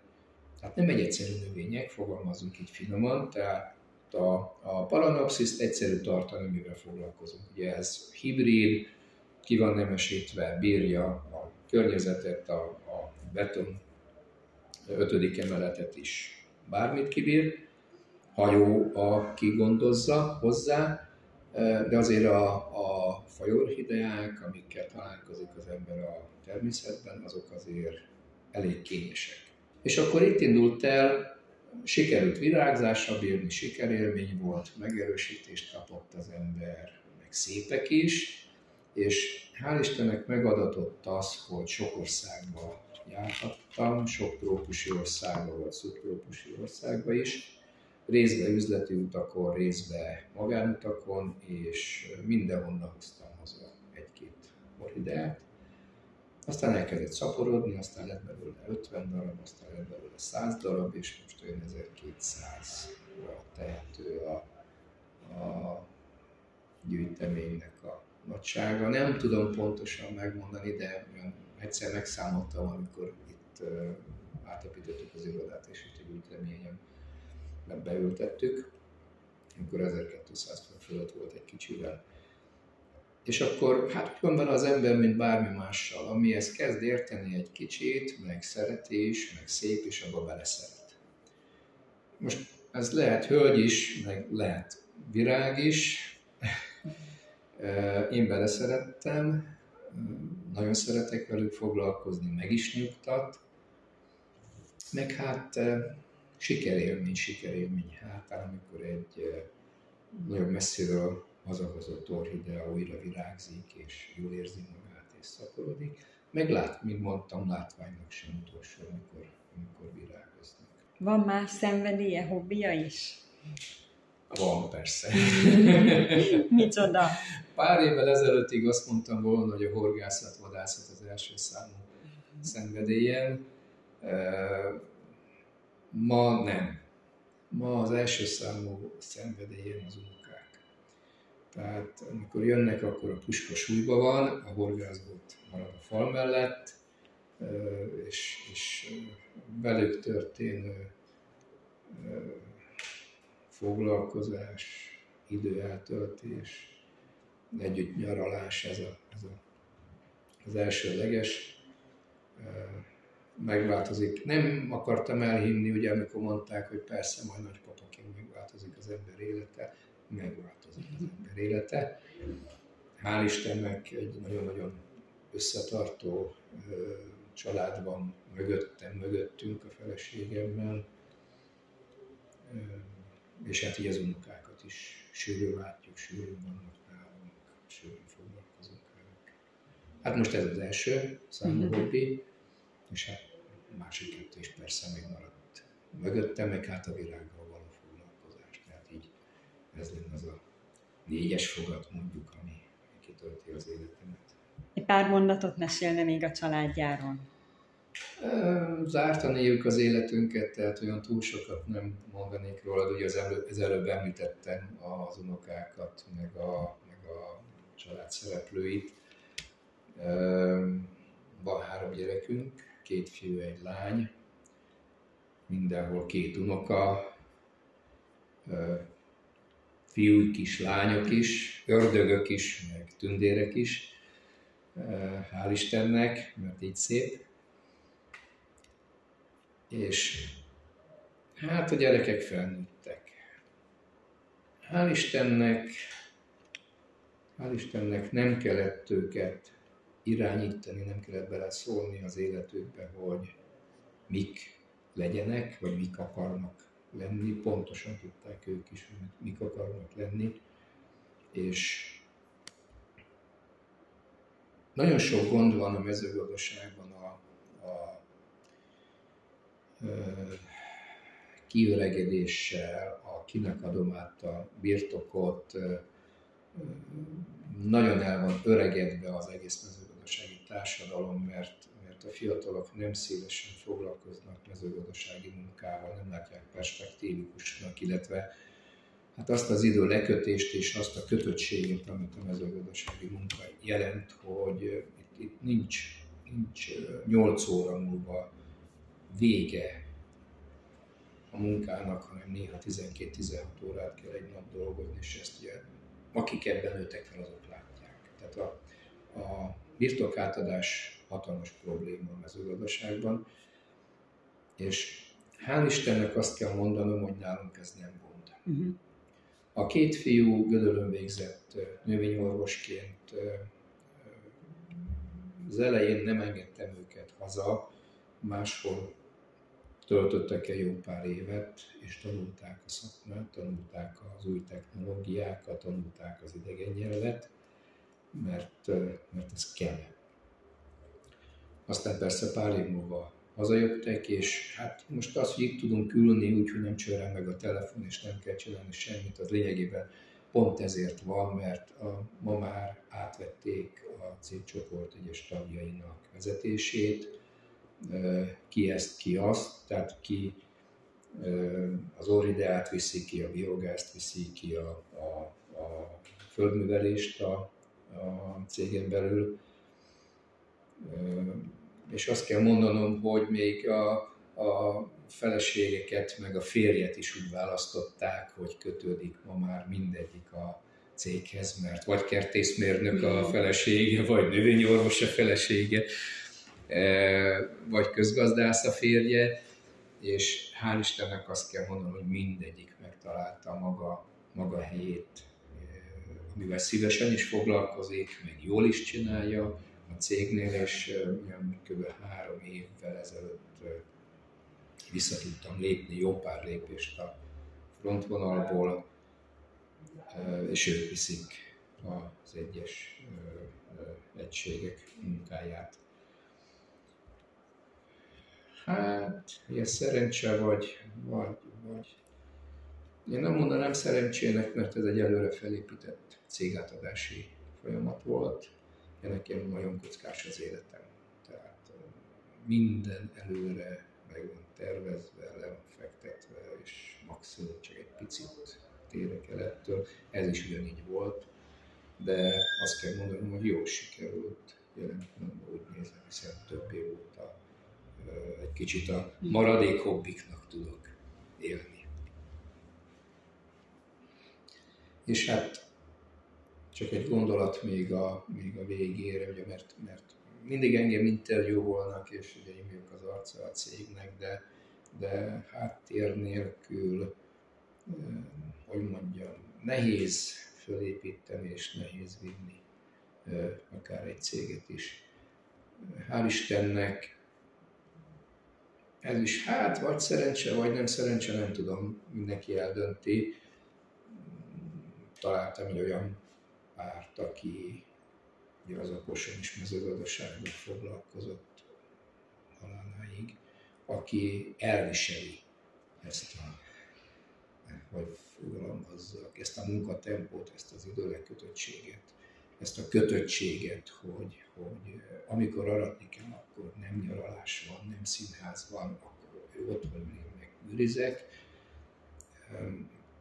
hát nem egy egyszerű növények, fogalmazunk így finoman, tehát a, a Paranopsis egyszerű tartalom, amivel foglalkozunk. Ugye ez hibrid, ki van nemesítve, bírja a környezetet, a, a beton ötödik emeletet is bármit kibír, hajó a kigondozza hozzá, de azért a, a fajorhideák, amikkel találkozik az ember a természetben, azok azért elég kényesek. És akkor itt indult el, sikerült virágzásra bírni, sikerélmény volt, megerősítést kapott az ember, meg szépek is, és hál' Istennek megadatott az, hogy sok országban járhattam, sok trópusi országban vagy szubtrópusi országban is, részben üzleti utakon, részben magánutakon, és mindenhonnan hoztam haza egy-két orhideát. Aztán elkezdett szaporodni, aztán lett belőle 50 darab, aztán lett belőle 100 darab, és most olyan 1200-ra tehető a, a gyűjteménynek a nagysága. Nem tudom pontosan megmondani, de egyszer megszámoltam, amikor itt átépítettük az irodát, és itt a gyűjteményem beültettük. amikor 1200 fölött volt egy kicsivel. És akkor, hát úgy van az ember, mint bármi mással, amihez kezd érteni egy kicsit, meg szeretés, meg szép, és abba beleszeret. Most ez lehet hölgy is, meg lehet virág is. Én beleszerettem, nagyon szeretek velük foglalkozni, meg is nyugtat. Meg hát sikerélmény, sikerélmény. Hát amikor egy nagyon messziről hazahozott orchidea újra virágzik, és jól érzi magát, és szaporodik. Meg lát, mint mondtam, látványnak sem utolsó, amikor, amikor virágoznak. Van más szenvedélye, hobbija is? Van, persze. Micsoda? Pár évvel ezelőttig azt mondtam volna, hogy a horgászat, vadászat az első számú szenvedélyem. Ma nem. Ma az első számú szenvedélyem az unokák. Tehát amikor jönnek, akkor a puska súlyba van, a horgászbot marad a fal mellett, és, és velük történő foglalkozás, időeltöltés, együtt nyaralás, ez, a, ez a, az elsőleges megváltozik. Nem akartam elhinni, ugye amikor mondták, hogy persze majd nagypapaként megváltozik az ember élete, megváltozik ember élete. Hál' Istennek egy nagyon-nagyon összetartó családban mögöttem, mögöttünk a feleségemmel, és hát így az unokákat is sűrűn látjuk, sűrűn vannak nálunk, sűrűn foglalkozunk velük. Hát most ez az első számú mm-hmm. hobbi, és hát a másik kettő is persze még maradt mögöttem, meg hát a világgal való foglalkozás. Tehát így ez lenne az a négyes fogat mondjuk, ami kitölti az életemet. Egy pár mondatot mesélne még a családjáról. Zártan éljük az életünket, tehát olyan túl sokat nem mondanék róla, ugye az, elő, az előbb említettem az unokákat, meg a, meg a család szereplőit. Van három gyerekünk, két fiú, egy lány, mindenhol két unoka, fiúk is, lányok is, ördögök is, meg tündérek is, hál' Istennek, mert így szép. És hát a gyerekek felnőttek. Hál' Istennek, hál' Istennek nem kellett őket irányítani, nem kellett beleszólni az életükbe, hogy mik legyenek, vagy mik akarnak lenni. Pontosan tudták ők is, hogy mik akarnak lenni. És nagyon sok gond van a mezőgazdaságban a, a kiöregedéssel, a kinek adom át a birtokot, nagyon el van öregedve az egész mezőgazdasági társadalom, mert a fiatalok nem szélesen foglalkoznak mezőgazdasági munkával, nem látják perspektívikusnak, illetve hát azt az idő lekötést és azt a kötöttséget, amit a mezőgazdasági munka jelent, hogy itt, itt nincs, nincs 8 óra múlva vége a munkának, hanem néha 12-16 órát kell egy nap dolgozni, és ezt ugye, akik ebben nőttek fel, azok látják. Tehát a, a birtokátadás hatalmas probléma a mezőgazdaságban, és hál' Istennek azt kell mondanom, hogy nálunk ez nem gond. Uh-huh. A két fiú Gödölön végzett növényorvosként, az elején nem engedtem őket haza, máshol töltöttek egy jó pár évet, és tanulták a szakmát, tanulták az új technológiákat, tanulták az idegen nyelvet, mert, mert ez kell. Aztán persze pár év múlva hazajöttek, és hát most az, hogy itt tudunk ülni, úgyhogy nem csörel meg a telefon, és nem kell csinálni semmit, az lényegében pont ezért van, mert a, ma már átvették a cégcsoport egyes tagjainak vezetését, ki ezt, ki azt, tehát ki az orrideát viszi ki, a biogázt viszi ki, a, a, a földművelést a, a cégen belül. És azt kell mondanom, hogy még a a feleségeket, meg a férjet is úgy választották, hogy kötődik ma már mindegyik a céghez, mert vagy kertészmérnök a felesége, vagy növényorvos a felesége, e, vagy közgazdász a férje, és hál' Istennek azt kell mondanom, hogy mindegyik megtalálta maga, maga helyét, e, amivel szívesen is foglalkozik, meg jól is csinálja a cégnél, és kb. három évvel ezelőtt vissza tudtam lépni jó pár lépést a frontvonalból, és ők viszik az egyes egységek munkáját. Hát, ilyen szerencse vagy, vagy, vagy. Én nem mondanám szerencsének, mert ez egy előre felépített cégátadási folyamat volt. Nekem nagyon kockás az életem. Tehát minden előre meg van tervezve, le van fektetve, és maximum csak egy picit térek el ettől. Ez is ugyanígy volt, de azt kell mondanom, hogy jól sikerült. Jelen úgy nézem, hiszen több év óta egy kicsit a maradék hobbiknak tudok élni. És hát csak egy gondolat még a, még a végére, ugye, mert, mert mindig engem interjúvolnak, és ugye én vagyok az arca a cégnek, de, de háttér nélkül, hogy mondjam, nehéz fölépíteni és nehéz vinni akár egy céget is. Hál' Istennek ez is hát vagy szerencse, vagy nem szerencse, nem tudom, mindenki eldönti. Találtam egy olyan párt, aki ugye az a Kosson is mezőgazdasággal foglalkozott haláláig, aki elviseli ezt a, hogy fogalmazzak, ezt a munkatempót, ezt az időlekötöttséget, ezt a kötöttséget, hogy, hogy amikor aratni kell, akkor nem nyaralás van, nem színház van, akkor ő ott van, én meg őrizek.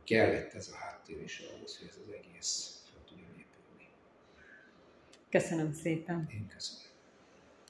Kellett ez a háttér is ahhoz, hogy ez az egész Köszönöm szépen. Én köszönöm.